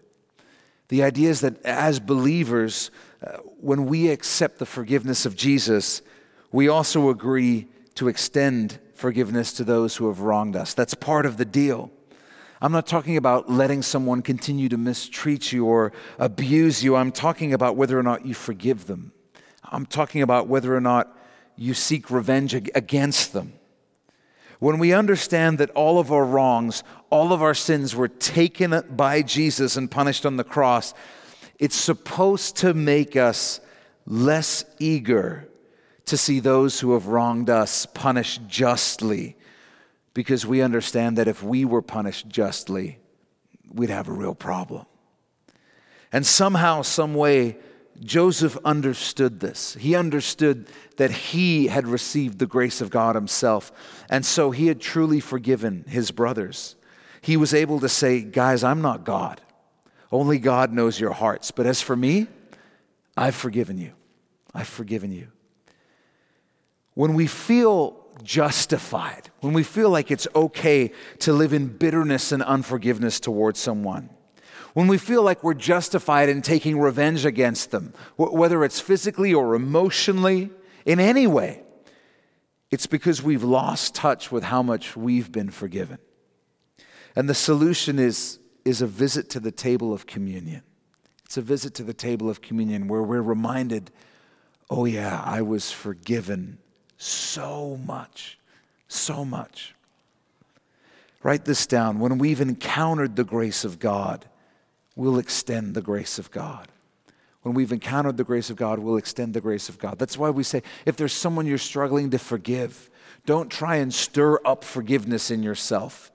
The idea is that as believers, when we accept the forgiveness of Jesus, we also agree to extend forgiveness to those who have wronged us. That's part of the deal. I'm not talking about letting someone continue to mistreat you or abuse you. I'm talking about whether or not you forgive them. I'm talking about whether or not you seek revenge against them. When we understand that all of our wrongs, all of our sins were taken by Jesus and punished on the cross, it's supposed to make us less eager to see those who have wronged us punished justly because we understand that if we were punished justly, we'd have a real problem. And somehow, some way, Joseph understood this. He understood that he had received the grace of God himself. And so he had truly forgiven his brothers. He was able to say, Guys, I'm not God. Only God knows your hearts. But as for me, I've forgiven you. I've forgiven you. When we feel justified, when we feel like it's okay to live in bitterness and unforgiveness towards someone, when we feel like we're justified in taking revenge against them, whether it's physically or emotionally, in any way, it's because we've lost touch with how much we've been forgiven. And the solution is, is a visit to the table of communion. It's a visit to the table of communion where we're reminded, oh, yeah, I was forgiven so much, so much. Write this down. When we've encountered the grace of God, we'll extend the grace of God. When we've encountered the grace of God, we'll extend the grace of God. That's why we say if there's someone you're struggling to forgive, don't try and stir up forgiveness in yourself.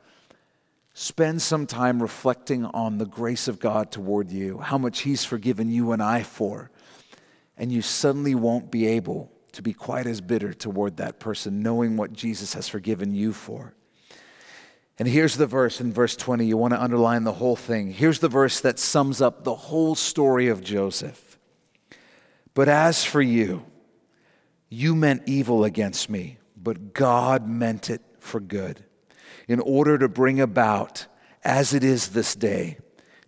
Spend some time reflecting on the grace of God toward you, how much He's forgiven you and I for, and you suddenly won't be able to be quite as bitter toward that person, knowing what Jesus has forgiven you for. And here's the verse in verse 20. You want to underline the whole thing. Here's the verse that sums up the whole story of Joseph. But as for you, you meant evil against me, but God meant it for good, in order to bring about, as it is this day,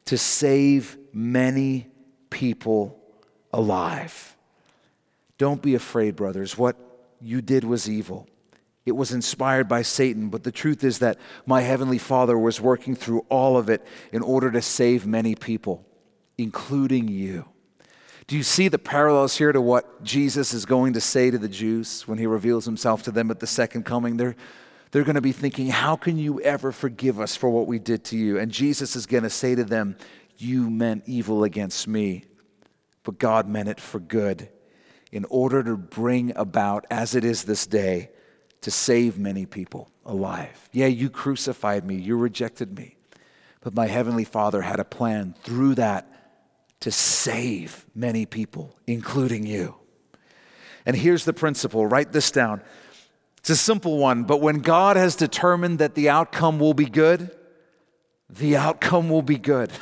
to save many people alive. Don't be afraid, brothers. What you did was evil. It was inspired by Satan, but the truth is that my heavenly Father was working through all of it in order to save many people, including you. Do you see the parallels here to what Jesus is going to say to the Jews when he reveals himself to them at the second coming? They're, they're going to be thinking, How can you ever forgive us for what we did to you? And Jesus is going to say to them, You meant evil against me, but God meant it for good in order to bring about, as it is this day, to save many people alive. Yeah, you crucified me, you rejected me, but my Heavenly Father had a plan through that to save many people, including you. And here's the principle write this down. It's a simple one, but when God has determined that the outcome will be good, the outcome will be good.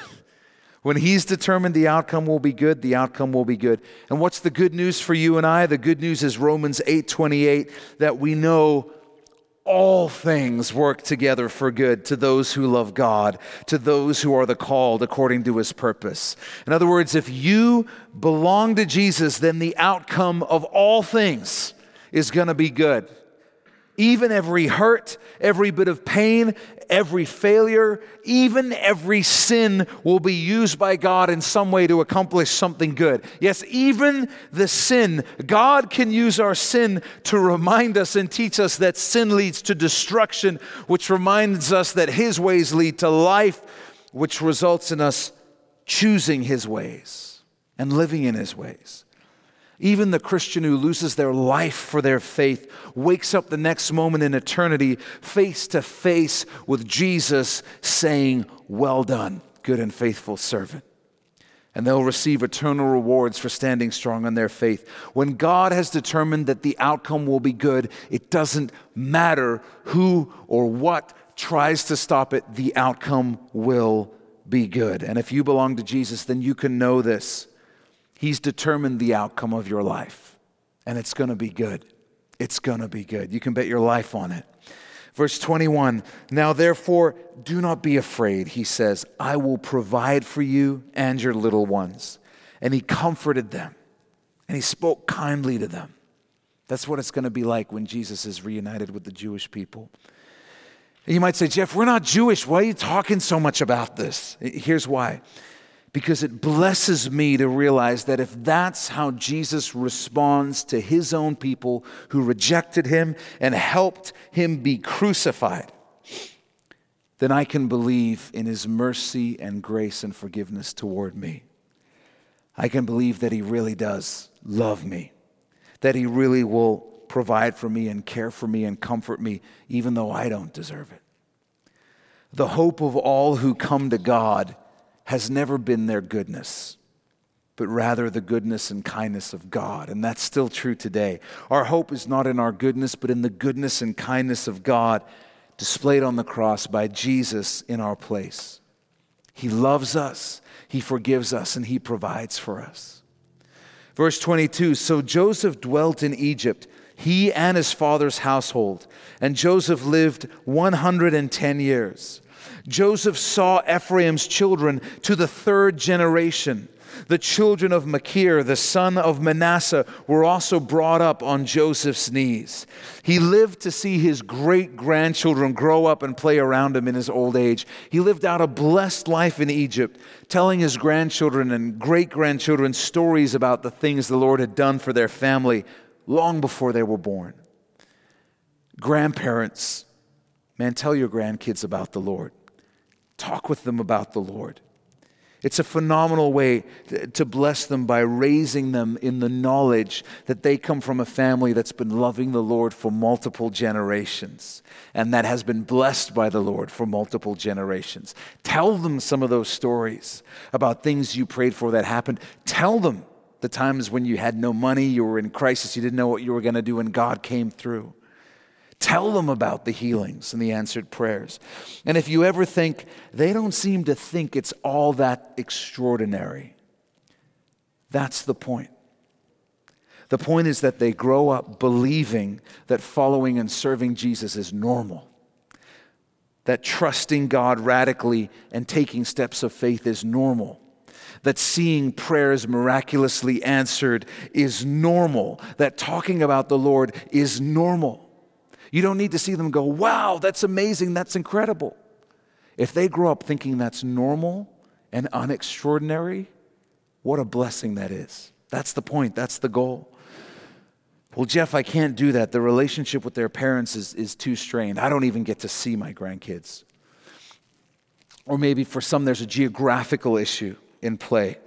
When He's determined the outcome will be good, the outcome will be good. And what's the good news for you and I? The good news is Romans 8 28, that we know all things work together for good to those who love God, to those who are the called according to his purpose. In other words, if you belong to Jesus, then the outcome of all things is going to be good. Even every hurt, every bit of pain, every failure, even every sin will be used by God in some way to accomplish something good. Yes, even the sin, God can use our sin to remind us and teach us that sin leads to destruction, which reminds us that His ways lead to life, which results in us choosing His ways and living in His ways. Even the Christian who loses their life for their faith wakes up the next moment in eternity face to face with Jesus saying, Well done, good and faithful servant. And they'll receive eternal rewards for standing strong in their faith. When God has determined that the outcome will be good, it doesn't matter who or what tries to stop it, the outcome will be good. And if you belong to Jesus, then you can know this He's determined the outcome of your life, and it's going to be good. It's going to be good. You can bet your life on it. Verse 21 Now therefore, do not be afraid, he says, I will provide for you and your little ones. And he comforted them, and he spoke kindly to them. That's what it's going to be like when Jesus is reunited with the Jewish people. You might say, Jeff, we're not Jewish. Why are you talking so much about this? Here's why because it blesses me to realize that if that's how Jesus responds to his own people who rejected him and helped him be crucified, then I can believe in his mercy and grace and forgiveness toward me. I can believe that he really does love me, that he really will provide for me and care for me and comfort me, even though I don't deserve it. The hope of all who come to God has never been their goodness, but rather the goodness and kindness of God. And that's still true today. Our hope is not in our goodness, but in the goodness and kindness of God displayed on the cross by Jesus in our place. He loves us, He forgives us, and He provides for us. Verse 22 So Joseph dwelt in Egypt, he and his father's household, and Joseph lived 110 years. Joseph saw Ephraim's children to the third generation. The children of Machir, the son of Manasseh, were also brought up on Joseph's knees. He lived to see his great grandchildren grow up and play around him in his old age. He lived out a blessed life in Egypt, telling his grandchildren and great grandchildren stories about the things the Lord had done for their family long before they were born. Grandparents, man, tell your grandkids about the Lord. Talk with them about the Lord. It's a phenomenal way to bless them by raising them in the knowledge that they come from a family that's been loving the Lord for multiple generations and that has been blessed by the Lord for multiple generations. Tell them some of those stories about things you prayed for that happened. Tell them the times when you had no money, you were in crisis, you didn't know what you were going to do, and God came through. Tell them about the healings and the answered prayers. And if you ever think, they don't seem to think it's all that extraordinary, that's the point. The point is that they grow up believing that following and serving Jesus is normal, that trusting God radically and taking steps of faith is normal that seeing prayers miraculously answered is normal, that talking about the Lord is normal. You don't need to see them go, wow, that's amazing, that's incredible. If they grow up thinking that's normal and unextraordinary, what a blessing that is. That's the point, that's the goal. Well, Jeff, I can't do that. The relationship with their parents is, is too strained. I don't even get to see my grandkids. Or maybe for some, there's a geographical issue in play.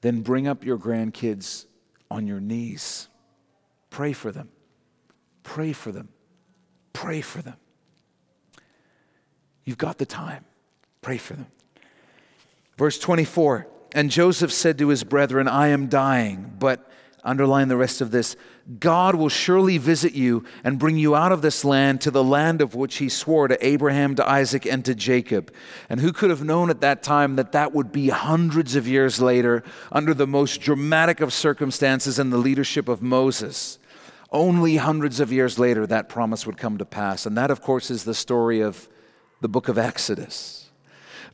Then bring up your grandkids on your knees. Pray for them. Pray for them. Pray for them. You've got the time. Pray for them. Verse 24 And Joseph said to his brethren, I am dying, but underline the rest of this God will surely visit you and bring you out of this land to the land of which he swore to Abraham, to Isaac, and to Jacob. And who could have known at that time that that would be hundreds of years later under the most dramatic of circumstances and the leadership of Moses? Only hundreds of years later, that promise would come to pass. And that, of course, is the story of the book of Exodus.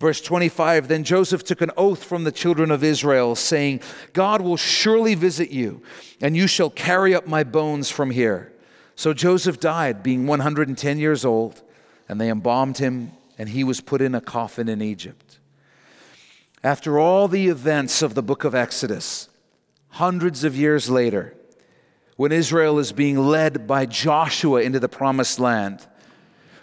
Verse 25 Then Joseph took an oath from the children of Israel, saying, God will surely visit you, and you shall carry up my bones from here. So Joseph died, being 110 years old, and they embalmed him, and he was put in a coffin in Egypt. After all the events of the book of Exodus, hundreds of years later, when Israel is being led by Joshua into the promised land,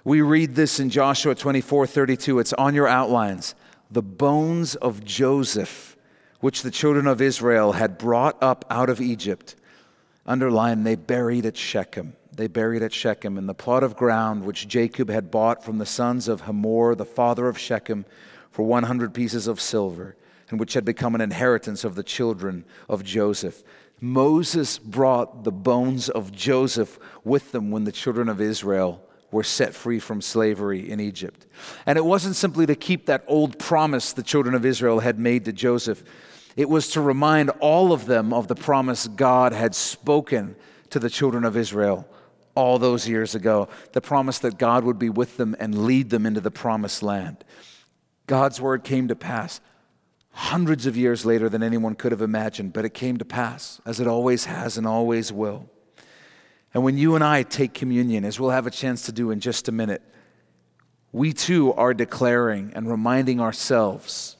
we read this in Joshua 24 32. It's on your outlines. The bones of Joseph, which the children of Israel had brought up out of Egypt, underline, they buried at Shechem. They buried at Shechem in the plot of ground which Jacob had bought from the sons of Hamor, the father of Shechem, for 100 pieces of silver, and which had become an inheritance of the children of Joseph. Moses brought the bones of Joseph with them when the children of Israel were set free from slavery in Egypt. And it wasn't simply to keep that old promise the children of Israel had made to Joseph, it was to remind all of them of the promise God had spoken to the children of Israel all those years ago the promise that God would be with them and lead them into the promised land. God's word came to pass hundreds of years later than anyone could have imagined, but it came to pass, as it always has and always will. And when you and I take communion, as we'll have a chance to do in just a minute, we too are declaring and reminding ourselves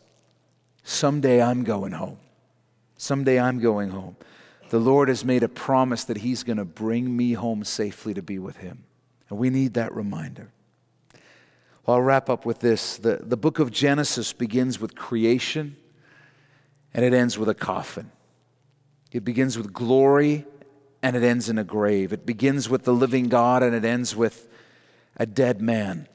someday I'm going home. Someday I'm going home. The Lord has made a promise that He's going to bring me home safely to be with Him. And we need that reminder. Well, I'll wrap up with this. The, the book of Genesis begins with creation and it ends with a coffin. It begins with glory and it ends in a grave. It begins with the living God and it ends with a dead man.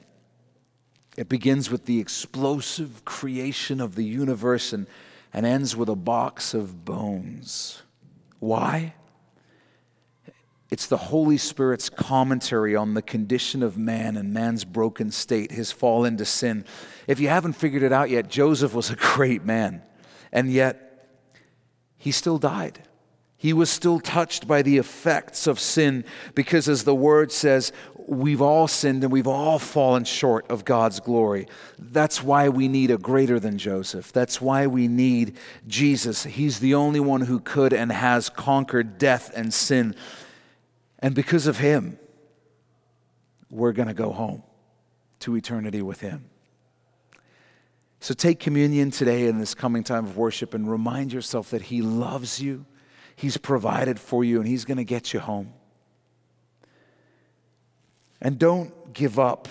It begins with the explosive creation of the universe and, and ends with a box of bones. Why? It's the Holy Spirit's commentary on the condition of man and man's broken state, his fall into sin. If you haven't figured it out yet, Joseph was a great man, and yet he still died. He was still touched by the effects of sin because, as the word says, we've all sinned and we've all fallen short of God's glory. That's why we need a greater than Joseph. That's why we need Jesus. He's the only one who could and has conquered death and sin. And because of him, we're going to go home to eternity with him. So take communion today in this coming time of worship and remind yourself that he loves you He's provided for you and He's going to get you home. And don't give up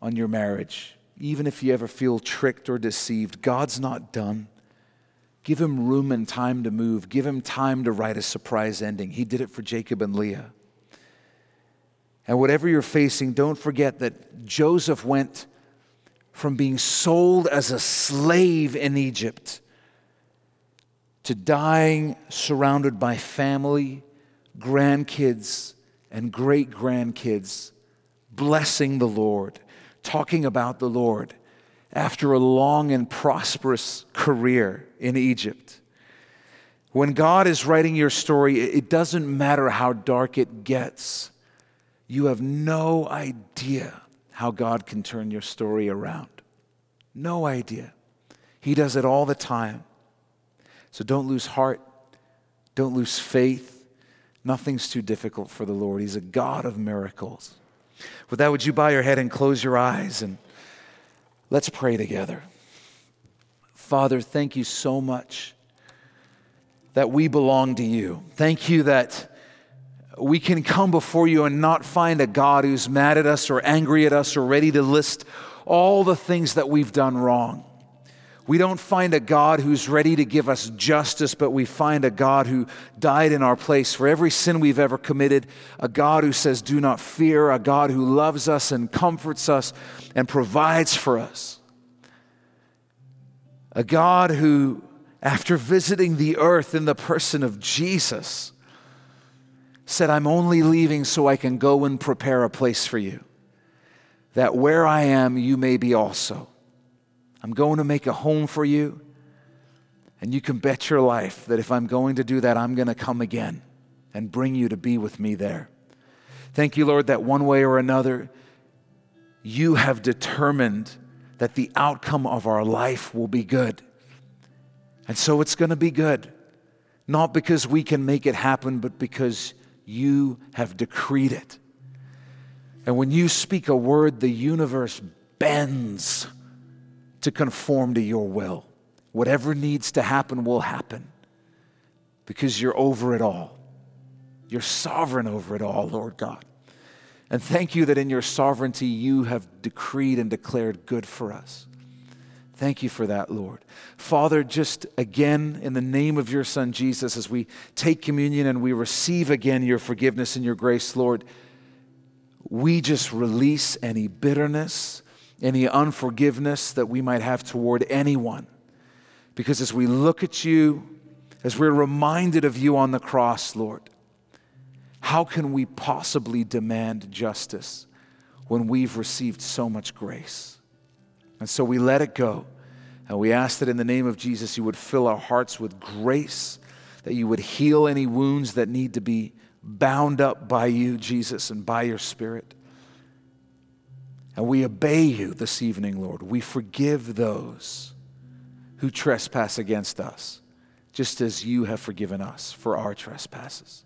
on your marriage, even if you ever feel tricked or deceived. God's not done. Give him room and time to move. Give him time to write a surprise ending. He did it for Jacob and Leah. And whatever you're facing, don't forget that Joseph went from being sold as a slave in Egypt to dying surrounded by family, grandkids, and great grandkids, blessing the Lord, talking about the Lord after a long and prosperous career in Egypt. When God is writing your story, it doesn't matter how dark it gets. You have no idea how God can turn your story around. No idea. He does it all the time. So don't lose heart. Don't lose faith. Nothing's too difficult for the Lord. He's a God of miracles. With that, would you bow your head and close your eyes and let's pray together. Father, thank you so much that we belong to you. Thank you that we can come before you and not find a God who's mad at us or angry at us or ready to list all the things that we've done wrong. We don't find a God who's ready to give us justice, but we find a God who died in our place for every sin we've ever committed, a God who says, Do not fear, a God who loves us and comforts us and provides for us. A God who, after visiting the earth in the person of Jesus, said, I'm only leaving so I can go and prepare a place for you, that where I am, you may be also. I'm going to make a home for you. And you can bet your life that if I'm going to do that, I'm going to come again and bring you to be with me there. Thank you, Lord, that one way or another, you have determined that the outcome of our life will be good. And so it's going to be good, not because we can make it happen, but because you have decreed it. And when you speak a word, the universe bends to conform to your will. Whatever needs to happen will happen because you're over it all. You're sovereign over it all, Lord God. And thank you that in your sovereignty you have decreed and declared good for us. Thank you for that, Lord. Father, just again, in the name of your Son Jesus, as we take communion and we receive again your forgiveness and your grace, Lord, we just release any bitterness, any unforgiveness that we might have toward anyone. Because as we look at you, as we're reminded of you on the cross, Lord, how can we possibly demand justice when we've received so much grace? And so we let it go. And we ask that in the name of Jesus, you would fill our hearts with grace, that you would heal any wounds that need to be bound up by you, Jesus, and by your Spirit. And we obey you this evening, Lord. We forgive those who trespass against us, just as you have forgiven us for our trespasses.